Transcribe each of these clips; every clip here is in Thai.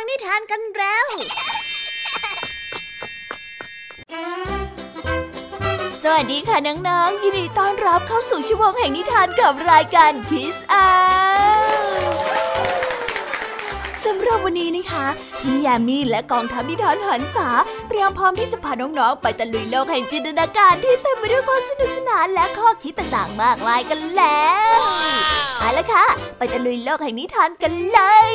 ฟังนิทานกันแล้ว สวัสดีค่ะน้องๆ ยินดีต้อนรับเข้าสู่ชั่วโมงแห่งนิทานกับรายการคิสอาสำหรับวันนี้นะคะ พี่ยามีและกองทัพนิทานหันษาเตรียมพร้อมที่จะพาน้องๆ ไปตะลุยโลกแห่งจินตนาการที่เต็มไปด้วยความสนุกสนานและข้อคิดต่างๆ มากมายกันแล้วเอาละค่ะ ไปตะลุยโลกแห่งนิทานกันเลย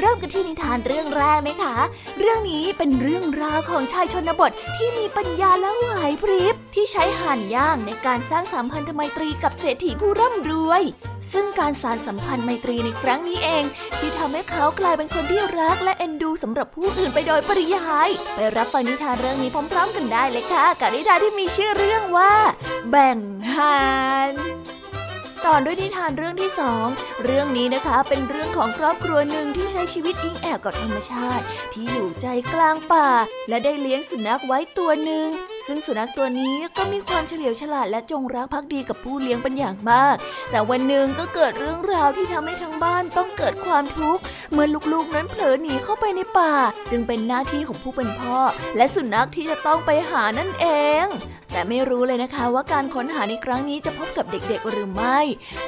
เริ่มกันที่นิทานเรื่องแรกไหมคะ เรื่องนี้เป็นเรื่องราวของชายชนบทที่มีปัญญาและไหวพริบที่ใช้ห่านย่างในการสร้างสัมพันธไมตรีกับเศรษฐีผู้ร่ำรวย ซึ่งการสารสัมพันธ์ไมตรีในครั้งนี้เอง ที่ทำให้เขากลายเป็นคนที่รักและเอ็นดูสำหรับผู้อื่นไปโดยปริยาย ไปรับฟังนิทานเรื่องนี้พร้อม ๆ กันได้เลยค่ะกับนิทานที่มีชื่อเรื่องว่า แบ่งหาน ต่อด้วยนิทานเรื่องที่สองเรื่องนี้นะคะเป็นเรื่องของครอบครัวหนึ่งที่ใช้ชีวิตอิงแอบกับธรรมชาติ ที่อยู่ใจกลางป่า และได้เลี้ยงสุนัขไว้ตัวหนึ่งซึ่งสุนัขตัวนี้ก็มีความเฉลียวฉลาดและจงรักภักดีกับผู้เลี้ยงเป็นอย่างมาก แต่วันหนึ่งก็เกิดเรื่องราวที่ทำให้ทั้งบ้านต้องเกิดความทุกข์เมื่อลูกๆนั้นเผลอหนีเข้าไปในป่า จึงเป็นหน้าที่ของผู้เป็นพ่อ และสุนัขที่จะต้องไปหานั่นเอง แต่ไม่รู้เลยนะคะว่าการค้นหาในครั้งนี้จะพบกับเด็กๆหรือไม่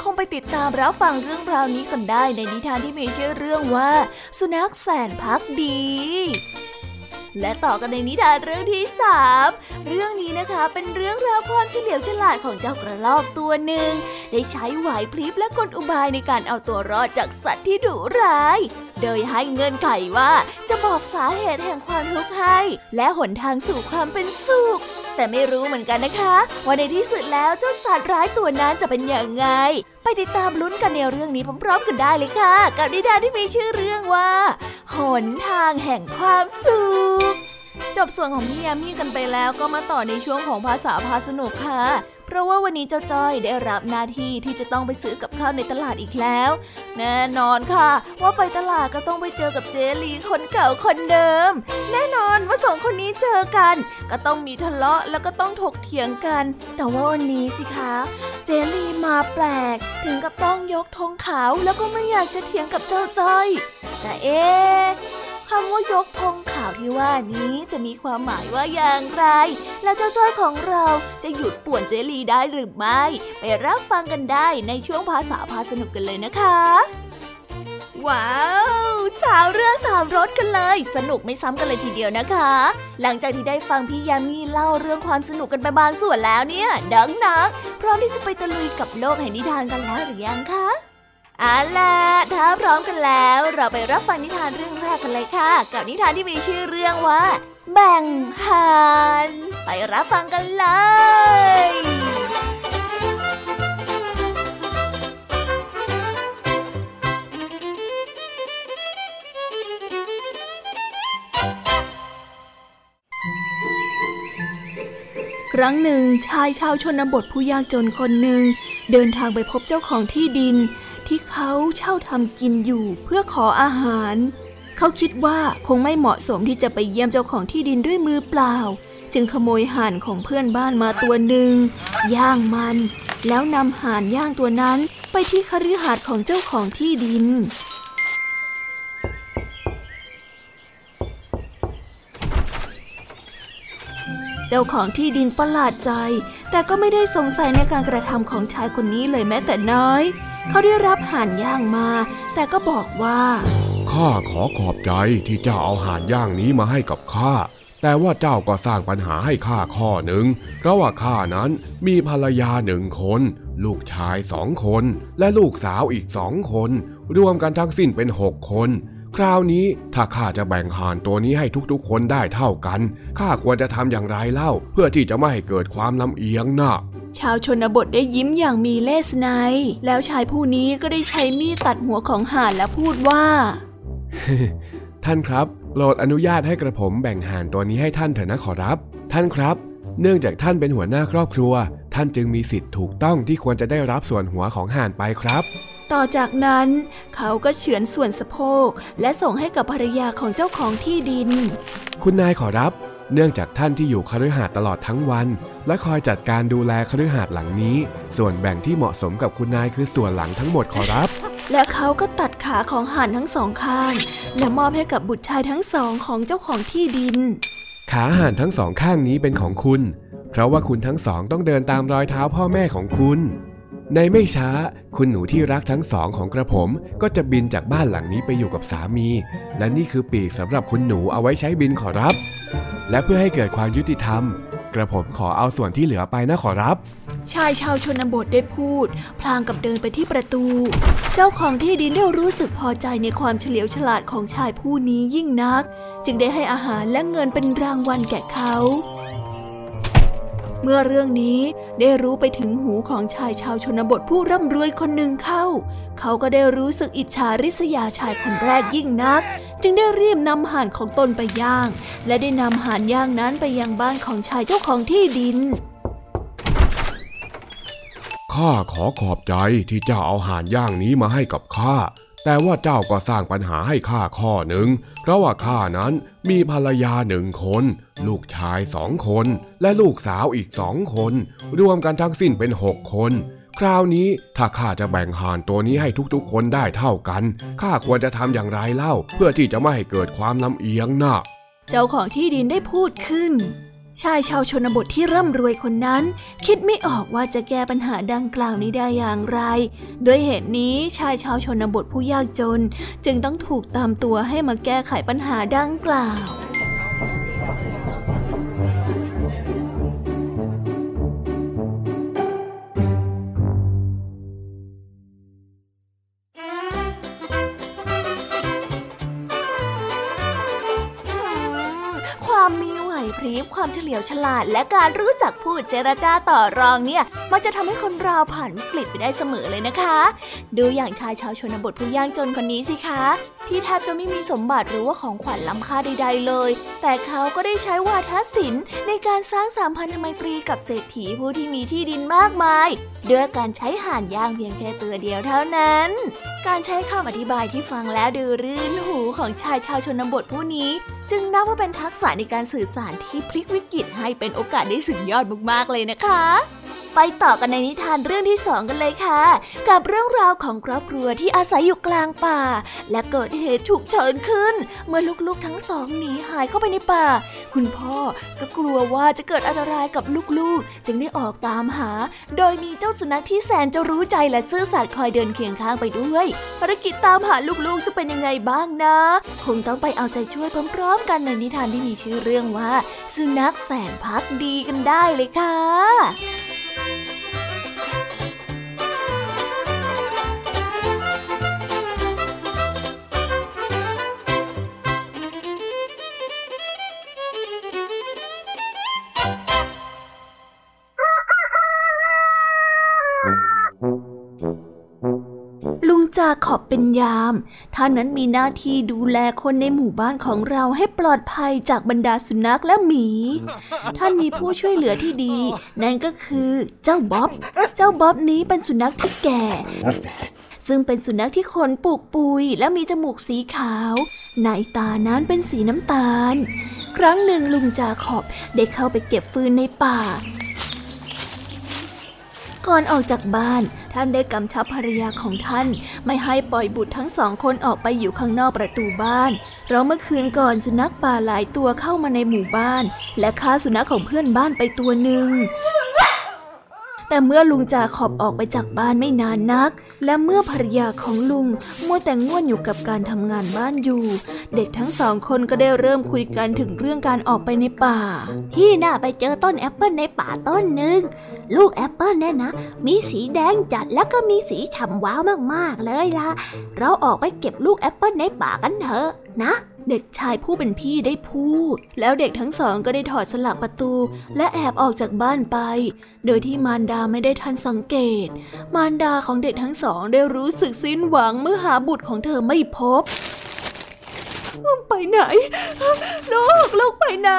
คงไปติดตามรับฟังเรื่องราวนี้กันได้ในนิทานที่มีชื่อเรื่องว่า สุนัขแสนพักดี และต่อกันในนิทานเรื่องที่สามเรื่องนี้นะคะเป็นเรื่องราวความเฉลียวฉลาดของเจ้ากระรอกตัวหนึ่ง ได้ใช้ไหวพลิบและกลอุบายในการเอาตัวรอดจากสัตว์ที่ดุร้าย โดยให้เงื่อนไขว่าจะบอกสาเหตุแห่งความทุกข์ให้ และหนทางสู่ความเป็นสุขแต่ไม่รู้เหมือนกันนะคะว่าในที่สุดแล้วเจ้าสัตว์ร้ายตัวนั้นจะเป็นอย่างไง ไปติดตามลุ้นกันในเรื่องนี้พร้อมๆกันได้เลยค่ะ กับนิทานที่มีชื่อเรื่องว่า หนทางแห่งความสุข จบส่วนของพี่ยามีกันไปแล้วก็มาต่อในช่วงของภาษาพาสนุกค่ะ เพราะว่าวันนี้เจ้าจ้อยได้รับหน้าที่ที่จะต้องไปซื้อกับข้าวในตลาดอีกแล้ว แน่นอนค่ะ ว่าไปตลาดก็ต้องไปเจอกับเจลีคนเก่าคนเดิม แน่นอนว่าสองคนนี้เจอกัน ก็ต้องมีทะเลาะแล้วก็ต้องถกเถียงกัน แต่ว่าวันนี้สิคะเจลีมาแปลก ถึงกับต้องยกธงขาวแล้วก็ไม่อยากจะเถียงกับเจ้าจ้อย แต่เอ๊ คำว่ายกธงขาวที่ว่านี้จะมีความหมายว่าอย่างไร และเจ้าจ้อยของเราจะหยุดป่วนเจลีได้หรือไม่ ไปรับฟังกันได้ในช่วงภาษาพาสนุกกันเลยนะคะ ว้าวสาวเรือสาวรถกันเลย สนุกไม่ซ้ำกันเลยทีเดียวนะคะ หลังจากที่ได้ฟังพี่ยามีเล่าเรื่องความสนุกกันไปบางส่วนแล้วเนี่ยดังนักพร้อมที่จะไปตะลุยกับโลกแห่งนิทานกันแล้วหรือยังคะ เอาล่ะถ้าพร้อมกันแล้ว เราไปรับฟังนิทานเรื่องแรกกันเลยค่ะ กับนิทานที่มีชื่อเรื่องว่า แบ่งหานไปรับฟังกันเลยครั้งหนึ่งชายชาวชนบทผู้ยากจนคนหนึ่งเดินทางไปพบเจ้าของที่ดิน ที่เขาเช่าทำกินอยู่เพื่อขออาหาร เขาคิดว่าคงไม่เหมาะสมที่จะไปเยี่ยมเจ้าของที่ดินด้วยมือเปล่า จึงขโมยห่านของเพื่อนบ้านมาตัวหนึ่งย่างมัน แล้วนำห่านย่างตัวนั้นไปที่คฤหาสน์ของเจ้าของที่ดินเจ้าของที่ดินประหลาดใจ แต่ก็ไม่ได้สงสัยในการกระทำของชายคนนี้เลยแม้แต่น้อย เขาได้รับห่านย่างมา แต่ก็บอกว่า ข้าขอขอบใจที่เจ้าเอาห่านย่างนี้มาให้กับข้า แต่ว่าเจ้าก็สร้างปัญหาให้ข้าข้อหนึ่ง เพราะว่าข้านั้นมีภรรยาหนึ่งคน ลูกชายสองคน และลูกสาวอีกสองคน รวมกันทั้งสิ้นเป็นหกคน คราวนี้ถ้าข้าจะแบ่งห่านตัวนี้ให้ทุกๆ คนได้เท่ากันข้าควรจะทำอย่างไรเล่า เพื่อที่จะไม่ให้เกิดความลำเอียงนะ่ะชาวชนบทได้ยิ้มอย่างมีเลสไนแล้วชายผู้นี้ก็ได้ใช้มีดตัดหัวของห่านและพูดว่า ท่านครับโปรดอนุญาตให้กระผมแบ่งห่านตัวนี้ให้ท่านเถอะนะขอรับ ท่านครับ เนื่องจากท่านเป็นหัวหน้าครอบครัว ท่านจึงมีสิทธิ์ถูกต้องที่ควรจะได้รับส่วนหัวของห่านไปครับ ต่อจากนั้นเขาก็เฉือนส่วนสะโพกและส่งให้กับภรรยาของเจ้าของที่ดิน คุณนายขอรับ เนื่องจากท่านที่อยู่คฤหาสน์ตลอดทั้งวัน และคอยจัดการดูแลคฤหาสน์หลังนี้ ส่วนแบ่งที่เหมาะสมกับคุณนายคือส่วนหลังทั้งหมดขอรับ และเขาก็ตัดขาของห่านทั้งสองข้าง และมอบให้กับบุตรชายทั้งสองของเจ้าของที่ดิน ขาห่านทั้งสองข้างนี้เป็นของคุณ เพราะว่าคุณทั้งสองต้องเดินตามรอยเท้าพ่อแม่ของคุณ ในไม่ช้า คุณหนูที่รักทั้งสองของกระผมก็จะบินจากบ้านหลังนี้ไปอยู่กับสามี และนี่คือปีกสำหรับคุณหนูเอาไว้ใช้บินขอรับ และเพื่อให้เกิดความยุติธรรม กระผมขอเอาส่วนที่เหลือไปนะขอรับ ชายชาวชนบทได้พูด พลางกับเดินไปที่ประตู เจ้าของที่ดินได้รู้สึกพอใจในความเฉลียวฉลาดของชายผู้นี้ยิ่งนัก จึงได้ให้อาหารและเงินเป็นรางวัลแก่เขา เมื่อเรื่องนี้ได้รู้ไปถึงหูของชายชาวชนบทผู้ร่ำรวยคนหนึ่งเข้า เขาก็ได้รู้สึกอิจฉาริษยาชายคนแรกยิ่งนัก จึงได้รีบนำห่านของตนไปย่าง และได้นำห่านย่างนั้นไปยังบ้านของชายเจ้าของที่ดินข้าขอขอบใจที่เจ้าเอาห่านย่างนี้มาให้กับข้า แต่ว่าเจ้าก็สร้างปัญหาให้ข้าข้อหนึ่ง เพราะว่าข้านั้นมีภรรยาหนึ่งคน ลูกชายสองคน และลูกสาวอีกสองคน รวมกันทั้งสิ้นเป็นหกคน คราวนี้ถ้าข้าจะแบ่งห่านตัวนี้ให้ทุกๆ คนได้เท่ากัน ข้าควรจะทำอย่างไรเล่า เพื่อที่จะไม่ให้เกิดความลำเอียงน่ะ เจ้าของที่ดินได้พูดขึ้น ชายชาวชนบทที่ร่ำรวยคนนั้น คิดไม่ออกว่าจะแก้ปัญหาดังกล่าวนี้ได้อย่างไร ด้วยเหตุนี้ชายชาวชนบทผู้ยากจน จึงต้องถูกตามตัวให้มาแก้ไขปัญหาดังกล่าว ยวฉลาดและการรู้จักพูดเจรจาต่อรองเนี่ย มันจะทำให้คนเราผ่านวิกฤตไปได้เสมอเลยนะคะ ดูอย่างชายชาวชนบทผู้ยากจนคนนี้สิคะ ที่แทบจะไม่มีสมบัติหรือว่าของขวัญล้ำค่าใด ๆ เลย แต่เขาก็ได้ใช้วาทศิลป์ในการสร้างสามพันธไมตรีกับเศรษฐีผู้ที่มีที่ดินมากมาย ด้วยการใช้ห่านย่างเพียงแค่ตัวเดียวเท่านั้น การใช้คำอธิบายที่ฟังแล้วดูรื่นหูของชายชาวชนบทผู้นี้ จึงนับว่าเป็นทักษะในการสื่อสารที่พลิกวิกฤตให้เป็นโอกาสได้สุดยอดมากๆเลยนะคะ ไปต่อกันในนิทานเรื่องที่สองกันเลยค่ะ กับเรื่องราวของครอบครัวที่อาศัยอยู่กลางป่า และเกิดเหตุฉุกเฉินขึ้น เมื่อลูกๆทั้งสองหนีหายเข้าไปในป่า คุณพ่อก็กลัวว่าจะเกิดอันตรายกับลูกๆ จึงได้ออกตามหา โดยมีเจ้าสุนัขที่แสนจะรู้ใจและซื่อสัตย์คอยเดินเคียงข้างไปด้วยภารกิจตามหาลูกๆจะเป็นยังไงบ้างนะ คงต้องไปเอาใจช่วยพร้อมๆ กันในนิทานที่มีชื่อเรื่องว่าสุนัขแสนพักดีกันได้เลยค่ะ จาขอบเป็นยาม ท่านนั้นมีหน้าที่ดูแลคนในหมู่บ้านของเราให้ปลอดภัยจากบรรดาสุนัขและหมี ท่านมีผู้ช่วยเหลือที่ดี นั่นก็คือเจ้าบ๊อบ เจ้าบ๊อบนี้เป็นสุนัขที่แก่ ซึ่งเป็นสุนัขที่ขนปุกปุยและมีจมูกสีขาวในตานั้นเป็นสีน้ำตาล ครั้งหนึ่งลุงจาขอบได้เข้าไปเก็บฟืนในป่า ก่อนออกจากบ้าน ท่านได้กำชับภรรยาของท่าน ไม่ให้ปล่อยบุตรทั้งสองคนออกไปอยู่ข้างนอกประตูบ้านเพราะเมื่อคืนก่อนสุนัขป่าหลายตัวเข้ามาในหมู่บ้าน และฆ่าสุนัขของเพื่อนบ้านไปตัวหนึ่ง แต่เมื่อลุงจาขอบออกไปจากบ้านไม่นานนัก และเมื่อภรรยาของลุงมัวแต่ง่วนอยู่กับการทำงานบ้านอยู่ เด็กทั้งสองคนก็ได้เริ่มคุยกันถึงเรื่องการออกไปในป่า พี่น่าไปเจอต้นแอปเปิลในป่าต้นหนึ่งลูกแอปเปิลเนี่ยนะ มีสีแดงจัดแล้วก็มีสีฉ่ำวาวมากๆเลยล่ะ เราออกไปเก็บลูกแอปเปิลในป่ากันเถอะนะ เด็กชายผู้เป็นพี่ได้พูด แล้วเด็กทั้งสองก็ได้ถอดสลักประตู และแอบออกจากบ้านไป โดยที่มารดาไม่ได้ทันสังเกต มารดาของเด็กทั้งสองได้รู้สึกสิ้นหวังเมื่อหาบุตรของเธอไม่พบ ไปไหน ลูกลูกไปไหน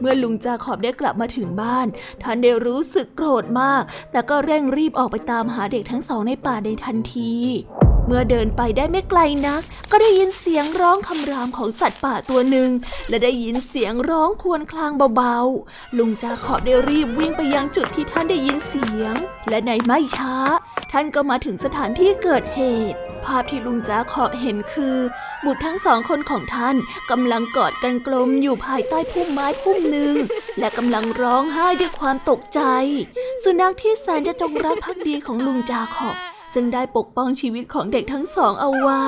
เมื่อลุงจาขอบได้กลับมาถึงบ้านท่านได้รู้สึกโกรธมาก แต่ก็เร่งรีบออกไปตามหาเด็กทั้งสองในป่าในทันที เมื่อเดินไปได้ไม่ไกลนัก ก็ได้ยินเสียงร้องคำรามของสัตว์ป่าตัวหนึ่ง และได้ยินเสียงร้องครวญครางเบาๆ ลุงจาขอบได้รีบวิ่งไปยังจุดที่ท่านได้ยินเสียง และในไม่ช้า ท่านก็มาถึงสถานที่เกิดเหตุ ภาพที่ลุงจาขอบเห็นคือ บุตรทั้งสองคนของท่านกำลังกอดกันกลมอยู่ภายใต้พุ่มไม้พุ่มหนึ่ง และกำลังร้องไห้ด้วยความตกใจ สุนัขที่แสนจะจงรักภักดีของลุงจาขอบ ซึ่งได้ปกป้องชีวิตของเด็กทั้งสองเอาไว้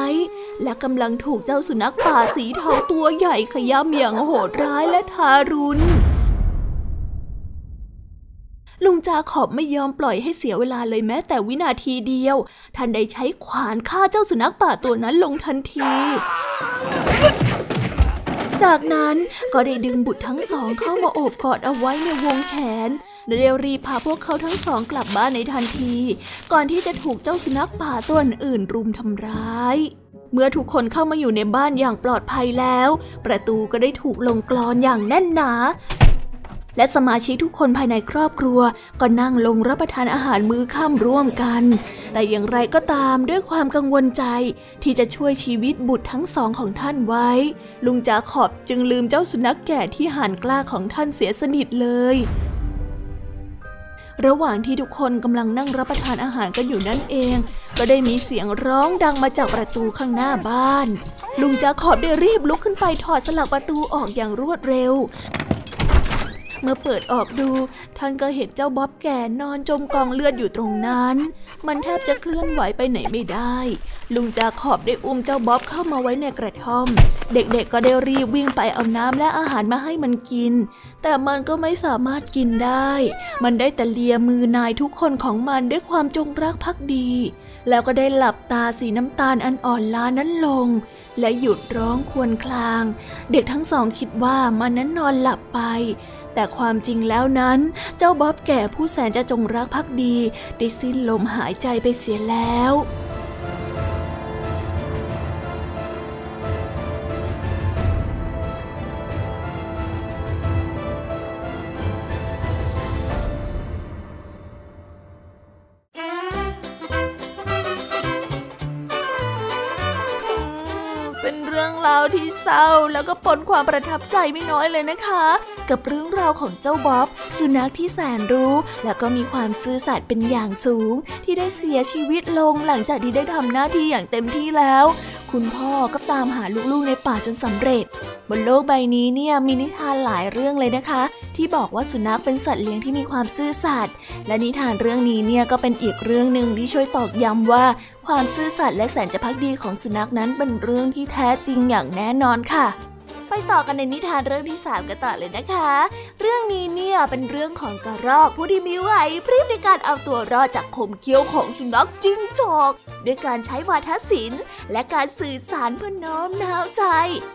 และกำลังถูกเจ้าสุนัขป่าสีเทาตัวใหญ่ขย้ำอย่างโหดร้ายและทารุณลุงจาขอบไม่ยอมปล่อยให้เสียเวลาเลยแม้แต่วินาทีเดียว ท่านได้ใช้ขวานฆ่าเจ้าสุนัขป่าตัวนั้นลงทันที จากนั้นก็ได้ดึงบุตรทั้งสองเข้ามาโอบกอดเอาไว้ในวงแขนและเดรีพาพวกเขาทั้งสองกลับบ้านในทันที ก่อนที่จะถูกเจ้าสุนัขป่าตัวอื่นรุมทำร้าย เมื่อทุกคนเข้ามาอยู่ในบ้านอย่างปลอดภัยแล้ว ประตูก็ได้ถูกลงกลอนอย่างแน่นหนา และสมาชิกทุกคนภายในครอบครัว ก็นั่งลงรับประทานอาหารมื้อค่ำร่วมกัน แต่อย่างไรก็ตามด้วยความกังวลใจ ที่จะช่วยชีวิตบุตรทั้งสองของท่านไว้ ลุงจาขอบจึงลืมเจ้าสุนัขแก่ที่ห่านกล้าของท่านเสียสนิทเลยระหว่างที่ทุกคนกำลังนั่งรับประทานอาหารกันอยู่นั่นเอง ก็ได้มีเสียงร้องดังมาจากประตูข้างหน้าบ้าน ลุงจาขอบได้รีบลุกขึ้นไปถอดสลักประตูออกอย่างรวดเร็ว เมื่อเปิดออกดู ท่านก็เห็นเจ้าบ๊อบแก่นอนจมกองเลือดอยู่ตรงนั้น มันแทบจะเคลื่อนไหวไปไหนไม่ได้ ลุงจาขอบได้อุ้มเจ้าบ๊อบเข้ามาไว้ในกระท่อม เด็กๆก็ได้รีบวิ่งไปเอาน้ำและอาหารมาให้มันกิน แต่มันก็ไม่สามารถกินได้ มันได้แต่เลียมือนายทุกคนของมันด้วยความจงรักภักดี แล้วก็ได้หลับตาสีน้ำตาลอันอ่อนล้านั้นลง และหยุดร้องครวญคราง เด็กทั้งสองคิดว่ามันนั้นนอนหลับไป แต่ความจริงแล้วนั้น เจ้าบ๊อบแก่ผู้แสนจะจงรักภักดี ได้สิ้นลมหายใจไปเสียแล้วา แล้วก็ปนความประทับใจไม่น้อยเลยนะคะ กับเรื่องราวของเจ้าบ๊อบ สุนัขที่แสนรู้ แล้วก็มีความซื่อสัตย์เป็นอย่างสูง ที่ได้เสียชีวิตลงหลังจากที่ได้ทำหน้าที่อย่างเต็มที่แล้ว คุณพ่อก็ตามหาลูกๆในป่าจนสำเร็จ บนโลกใบนี้เนี่ยมีนิทานหลายเรื่องเลยนะคะ ที่บอกว่าสุนัขเป็นสัตว์เลี้ยงที่มีความซื่อสัตย์และนิทานเรื่องนี้เนี่ยก็เป็นอีกเรื่องหนึ่งที่ช่วยตอกย้ำว่า ความซื่อสัตย์และแสนจะพักดีของสุนัขนั้นเป็นเรื่องที่แท้จริงอย่างแน่นอนค่ะ ไปต่อกันในนิทานเรื่องที่สามกันต่อเลยนะคะ เรื่องนี้เนี่ยเป็นเรื่องของกระรอกผู้ที่มีไหวพริบในการเอาตัวรอดจากข่มเคี้ยวของสุนัขจิ้งจอก ด้วยการใช้วาทศิลป์ และการสื่อสารเพื่อน้อมน้าวใจ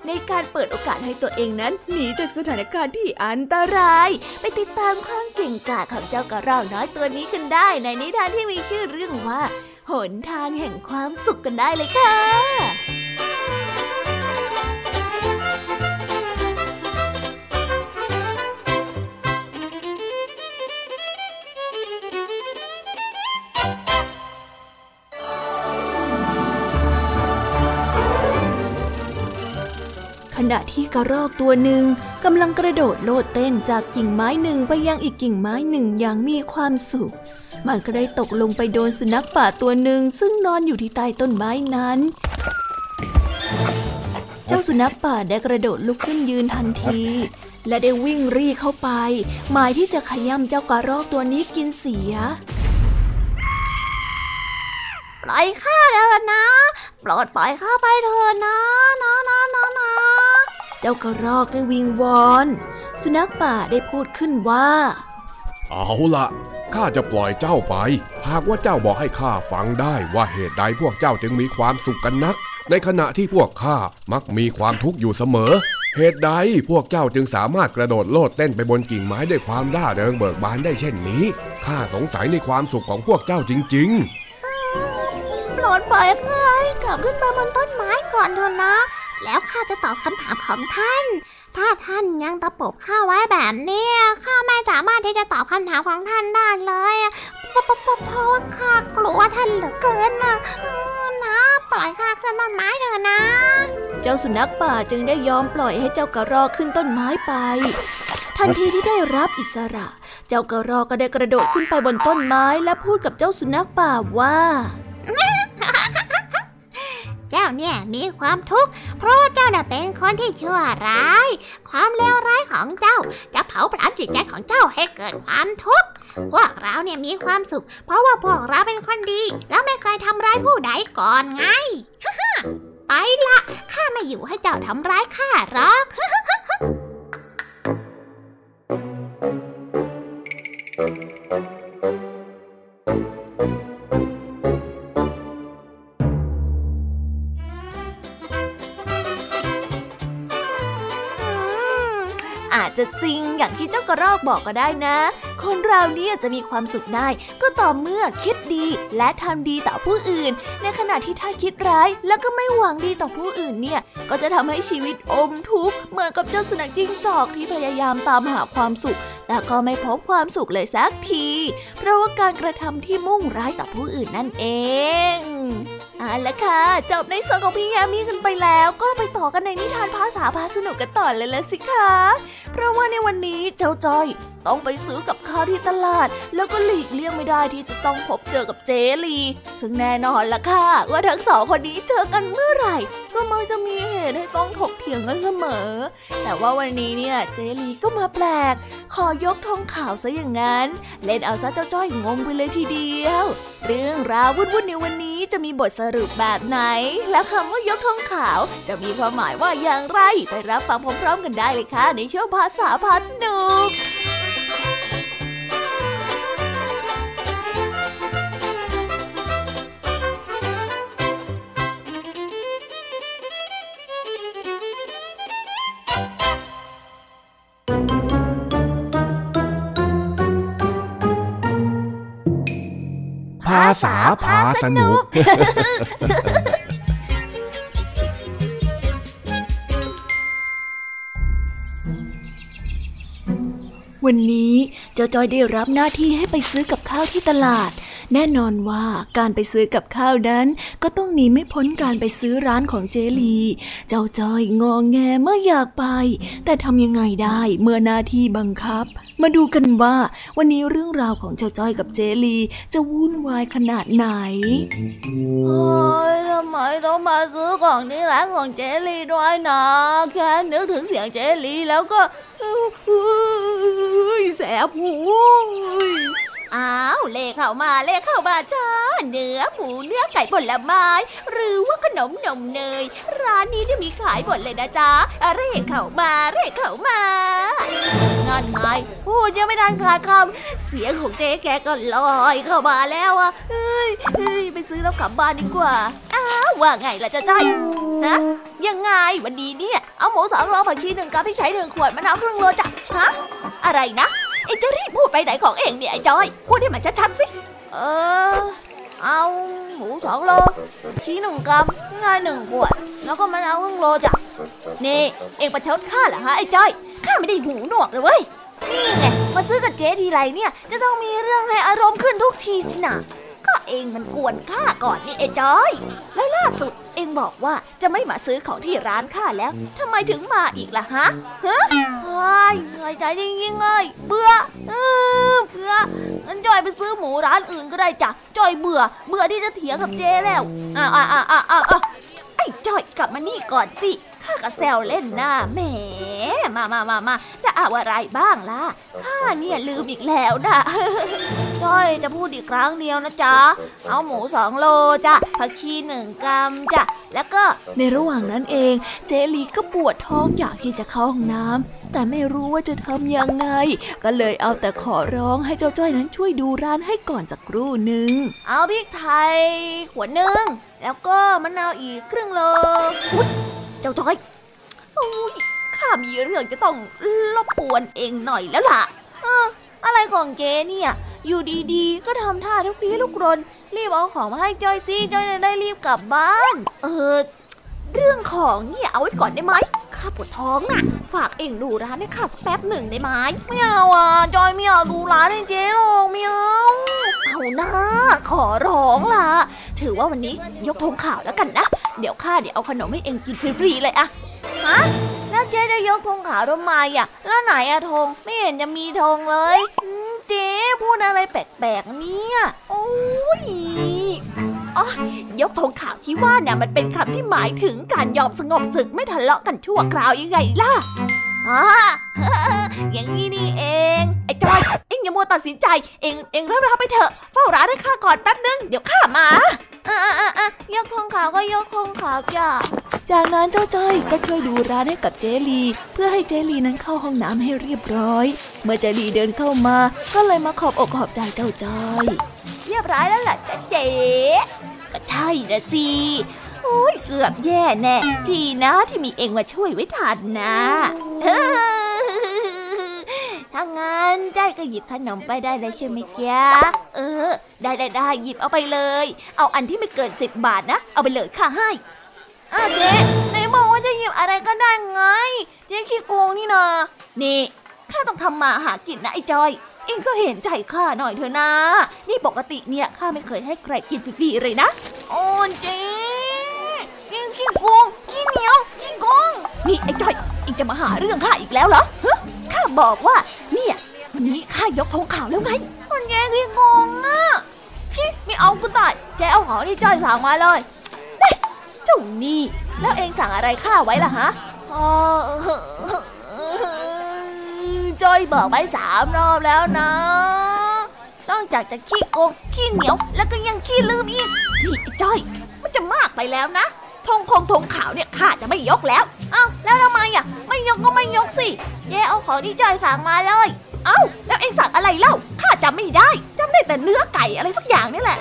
ในการเปิดโอกาสให้ตัวเองนั้นหนีจากสถานการณ์ที่อันตราย ไปติดตามความเก่งกาจของเจ้ากระรอกน้อยตัวนี้กันได้ ในนิทานที่มีชื่อเรื่องว่า หนทางแห่งความสุขกันได้เลยค่ะขณะที่กระรอกตัวหนึ่งกำลังกระโดดโลดเต้นจากกิ่งไม้หนึ่งไปยังอีกกิ่งไม้หนึ่งอย่างมีความสุข มันก็ได้ตกลงไปโดนสุนัขป่าตัวหนึ่งซึ่งนอนอยู่ที่ใต้ต้นไม้นั้น เจ้าสุนัขป่าได้กระโดดลุกขึ้นยืนทันที และได้วิ่งรีเข้าไป หมายที่จะขย้ำเจ้ากระรอกตัวนี้กินเสียปล่อยข้าเถิดนะปลอดปล่อยข้าไปเถิดนะนะนะนะนะเจ้ากระรอกได้วิงวอน สุนัขป่าได้พูดขึ้นว่า เอาละ ข้าจะปล่อยเจ้าไป หากว่าเจ้าบอกให้ข้าฟังได้ว่าเหตุใดพวกเจ้าจึงมีความสุขกันนัก ในขณะที่พวกข้ามักมีความทุกข์อยู่เสมอ เหตุใดพวกเจ้าจึงสามารถกระโดดโลดเต้นไปบนกิ่งไม้ด้วยความร่าเริงเบิกบานได้เช่นนี้ข้าสงสัยในความสุขของพวกเจ้าจริงๆโปรดปล่อยข้ากลับขึ้นไปบนต้นไม้ก่อนเถอะนะ แล้วข้าจะตอบคำถามของท่าน ถ้าท่านยังตะปบข้าไว้แบบนี้ข้าไม่สามารถที่จะตอบคำถามของท่านได้เลยเพราะว่าข้ากลัวท่านเหลือเกินนะนะปล่อยข้าขึ้นต้นไม้เถอะนะ เจ้าสุนัขป่าจึงได้ยอมปล่อยให้เจ้ากระรอกขึ้นต้นไม้ไป ทันทีที่ได้รับอิสระ เจ้ากระรอกก็ได้กระโดดขึ้นไปบนต้นไม้และพูดกับเจ้าสุนัขป่าว่า เจ้าเนี่ยมีความทุกข์เพราะว่าเจ้าน่ะเป็นคนที่ชั่วร้าย ความเลวร้ายของเจ้า จะเผาผลาญจิตใจของเจ้าให้เกิดความทุกข์พวกเราเนี่ยมีความสุข เพราะว่าพวกเราเป็นคนดี แล้วไม่เคยทำร้ายผู้ใดก่อนไงไปละข้าไม่อยู่ให้เจ้าทำร้ายข้าหรอก อาจจะจริงอย่างที่เจ้ากระรอกบอกก็ได้นะ คนเราเนี่ยจะมีความสุขได้ ก็ต่อเมื่อคิดดีและทำดีต่อผู้อื่น ในขณะที่ถ้าคิดร้ายแล้วก็ไม่หวังดีต่อผู้อื่นเนี่ย ก็จะทำให้ชีวิตอมทุกข์เหมือนกับเจ้าสุนัขจิ้งจอกที่พยายามตามหาความสุข แต่ก็ไม่พบความสุขเลยสักที เพราะว่าการกระทำที่มุ่งร้ายต่อผู้อื่นนั่นเอง เอาละค่ะ จบในส่วนของพี่ยามีกันไปแล้ว ก็ไปต่อกันในนิทานภาษาพาสนุกกันต่อเลยละสิคะเพราะว่าในวันนี้เจ้าจ้อย ต้องไปซื้อกับข้าวที่ตลาด แล้วก็หลีกเลี่ยงไม่ได้ที่จะต้องพบเจอกับเจลี ซึ่งแน่นอนล่ะค่ะ ว่าทั้งสองคนนี้เจอกันเมื่อไหร่ ก็มักจะมีเหตุให้ต้องถกเถียงกันเสมอ แต่ว่าวันนี้เนี่ยเจลีก็มาแปลก ขอยกทองขาวซะอย่างนั้น เล่นเอาซะเจ้าจ้อยงงไปเลยทีเดียว เรื่องราววุ่นๆในวันนี้จะมีบทสรุปแบบไหน แล้วคำว่ายกทองขาวจะมีความหมายว่าอย่างไร ไปรับฟังพร้อมๆกันได้เลยค่ะ ในช่วงภาษาพาสนุก อาสาพาสนุกวันนี้เจ้าจอยได้รับหน้าที่ให้ไปซื้อกับข้าวที่ตลาด แน่นอนว่าการไปซื้อกับข้าวนั้น ก็ต้องหนีไม่พ้นการไปซื้อร้านของเจลี เจ้าจอยงองแงเมื่ออยากไป แต่ทำยังไงได้เมื่อหน้าที่บังคับ มาดูกันว่าวันนี้เรื่องราวของเจ้าจอยกับเจลี จะวุ่นวายขนาดไหนโอ้ยทำไมต้องมาซื้อของที่ร้านของเจลีด้วยนะแค่นึกถึงเสียงเจลีแล้วก็อุ้ยแสบหู อ้าวเล่เข้ามาเล่เข้ามาจ้า เนื้อหมูเนื้อไก่ผลไม้ หรือว่าขนมนมเนย ร้านนี้จะมีขายหมดเลยนะจ๊ะเร่เข้ามาเร่เข้ามานั่นไงพูดยังไม่ทันขาดคำเสียงของเจ๊แกก็ลอยเข้ามาแล้วอะเอ้ยเฮ้ยไปซื้อแล้วกลับบ้านดีกว่าอ้าวว่าไงล่ะจ้าจ้อยฮะยังไงวันนี้เนี่ยเอาหมูสองโลผักชีหนึ่งกรัมพริกไทยหนึ่งขวดมะนาวครึ่งโลจ้ะฮะอะไรนะ เองจะรีบพูดไปไหนของเองเนี่ยไอ้จอย พูดให้มันชัดๆสิ เออ เอาหมูสองโล ชีหนึ่งกรัมพริกไทยหนึ่งขวด แล้วก็มะนาวครึ่งโลจ้ะ นี่ เองประชดข้าเหรอฮะไอ้จอย ข้าไม่ได้หูหนวกเลยเว้ย นี่ไง มาซื้อกับเจ๊ทีไรเนี่ย จะต้องมีเรื่องให้อารมณ์ขึ้นทุกทีสินะ เองมันกวนข้าก่อนนี่ไอ้จอย แล้วล่าสุดเองบอกว่าจะไม่มาซื้อของที่ร้านข้าแล้วทำไมถึงมาอีกล่ะฮะฮะเฮ้ยเหนื่อยใจจริงๆเลยเบื่อเออเบื่องั้นจอยไปซื้อหมูร้านอื่นก็ได้จ้ะจอยเบื่อ เบื่อที่จะเถียงกับเจแล้วอ่าอ่าอ่าอ่าอ่าไอ้จอยกลับมานี่ก่อนสิ ข้าก็แซวเล่นนะแหมมามามามาจะเอาอะไรบ้างล่ะข้าเนี่ยลืมอีกแล้วนะจ้อยจะพูดอีกครั้งเดียวนะจ๊ะ เอาหมูสองโลจ้ะผักชีหนึ่งกรัมจ้ะ แล้วก็ในระหว่างนั้นเอง เจลีก็ปวดท้องอยากที่จะเข้าห้องน้ำแต่ไม่รู้ว่าจะทำยังไง ก็เลยเอาแต่ขอร้องให้เจ้าจ้อยนั้นช่วยดูร้านให้ก่อนสักครู่หนึ่ง เอาพริกไทยขวดหนึ่งแล้วก็มะนาวอีกครึ่งโล จ้าจ้อยอุ๊ยข้ามีเรื่องจะต้องรบกวนเองหน่อยแล้วล่ะ เออ อะไรของเจเนี่ย อยู่ดีๆ ก็ทำท่าทุกทีลุกรน รีบเอาของมาให้จอยซีจอยจะได้รีบกลับบ้าน เออ เรื่องของเนี่ยเอาไว้ก่อนได้ไหม ข้าปวดท้องน่ะ ฝากเองดูร้านให้ข้าสักแป๊บหนึ่งได้ไหมไม่เอาอะจอยไม่อยากดูร้านให้เจ๊หรอกไม่เอาเอานะขอร้องล่ะ ถือว่าวันนี้ยกธงข่าวแล้วกันนะ เดี๋ยวข้าเดี๋ยวเอาขนมให้เองกินฟรีๆเลยอะฮะแล้วเจ๊จะยกธงขาวทำไมอะแล้วไหนอะธงไม่เห็นจะมีธงเลยเจ๊พูดอะไรแปลกๆเนี่ย โอ้ย อ๋อยกธงขาวที่ว่าเนี่ยมันเป็นคำที่หมายถึงการยอมสงบศึกไม่ทะเลาะกันชั่วคราวยังไงล่ะอ่าอย่างนี้นี่เอง ไอ้จอย เอ็งอย่ามัวตัดสินใจ เอ็งเอ็งรับรับไปเถอะ เฝ้าร้านให้ข้าก่อนแป๊บนึง เดี๋ยวข้ามาอะอะอะยกธงขาวก็ยกธงขาวจ้าจากนั้นเจ้าจ้อยก็ช่วยดูร้านให้กับเจลี เพื่อให้เจลีนั้นเข้าห้องน้ำให้เรียบร้อย เมื่อเจลีเดินเข้ามา ก็เลยมาขอบอกขอบใจเจ้าจ้อย เรียบร้อยแล้วล่ะจ๊ะเจ๊ก็ใช่นะสิโอ้ยเกือบแย่แน่ทีนะที่มีเองมาช่วยไว้ทันนะถ้างั้นได้ก็หยิบขนมไปได้เลยใช่ไหมจ๊ะเออ ได้ได้ได้หยิบเอาไปเลย เอาอันที่ไม่เกินสิบบาทนะ เอาไปเลยค่าให้อ้าเจ๊ไหนบอกว่าจะหยิบอะไรก็ได้ไงเจ๊ขี้โกงนี่นานี่ข้าต้องทำมาหากินนะไอ้จอย เองก็เห็นใจข้าหน่อยเถอะนะ นี่ปกติเนี่ยข้าไม่เคยให้ใครกินฟรีๆเลยนะ โอ้เจ๊ยังขี้โกงขี้เหนียวขี้โกง นี่ไอ้จอยเองจะมาหาเรื่องข้าอีกแล้วเหรอฮะข้าบอกว่าเนี่ยวันนี้ข้ายกธงขาวแล้วไงคนแย่ขี้โกงอะชิไม่เอากูตายแกเอาของที่จอยสั่งมาเลยเฮ้ยเจ้านี่แล้วเองสั่งอะไรข้าไว้ล่ะฮะอ๋อ จอยบอกไปสามรอบแล้วนะ นอกจากจะขี้โกงขี้เหนียวแล้วก็ยังขี้ลืมอีกนี่จ้อย มันจะมากไปแล้วนะธงคงธงขาวเนี่ยข้าจะไม่ยกแล้ว เอ้าแล้วทำไมอะ ไม่ยกก็ไม่ยกสิเจ๊เอาของที่จ้อยสั่งมาเลย เอ้าแล้วเอ็งสั่งอะไรเล่าข้าจำไม่ได้จำได้แต่เนื้อไก่อะไรสักอย่างนี่แหละ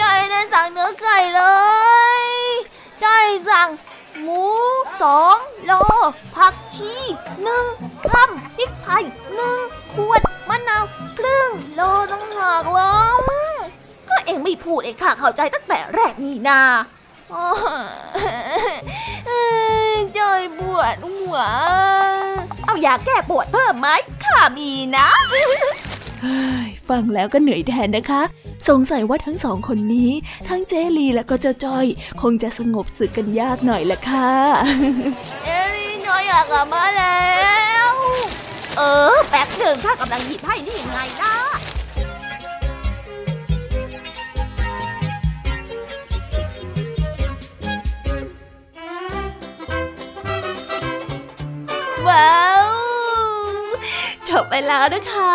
จ้อยนั้นสั่งเนื้อไก่เลยจ้อยสั่ง หมูสองโล ผักชีหนึ่งคำพริกไทยหนึ่งขวดมะนาวครึ่งโลตั้งหากแล้วก็เองไม่พูดเองข้าเข้าใจตั้งแต่แรกนี่นาจอยปวดหัว เอายาแก้ปวดเพิ่มไหมข้ามีนะฟังแล้วก็เหนื่อยแทนนะคะ สงสัยว่าทั้งสองคนนี้ ทั้งเจลีและก็เจ้าจ้อย คงจะสงบศึกกันยากหน่อยละค่ะ เจลีน้อยอยากกลับมาแล้ว เออแป๊บหนึ่งข้ากำลังหยิบให้นี่ยังไงนะว้าวจบไปแล้วนะคะ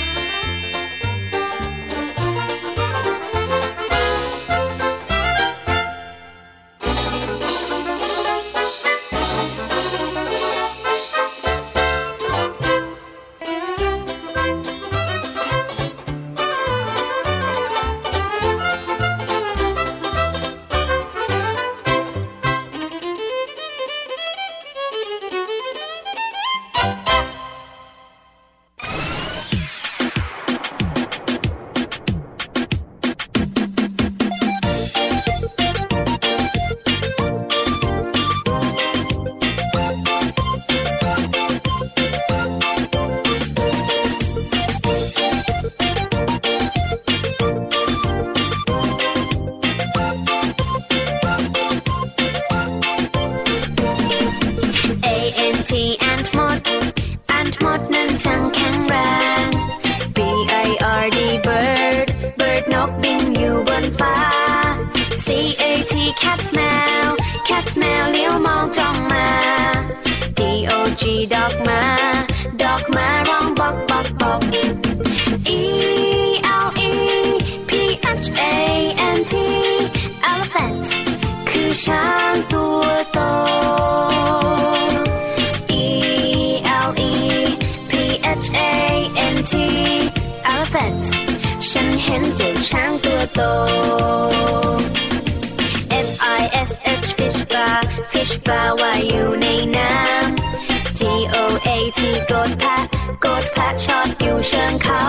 ที่โกนแพะโกนแพะชอบอยู่เชิงเขา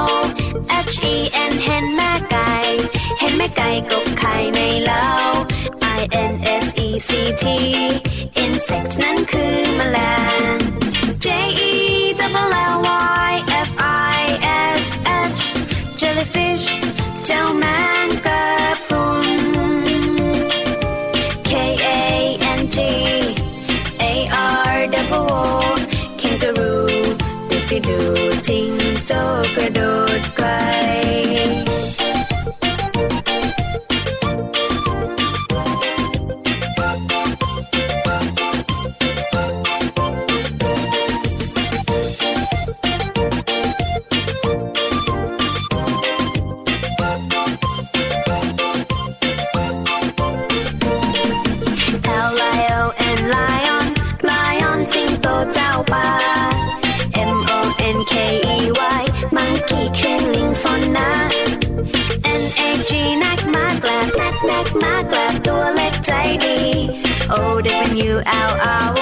H E N เห็นแม่ไก่ เห็นแม่ไก่กบไข่ในเล้า I N S E C T insect นั้นคือแมลง J E double L Y F I S H jellyfish เจ้าแมง ที่ดูจริงโจกระโดดไกล out our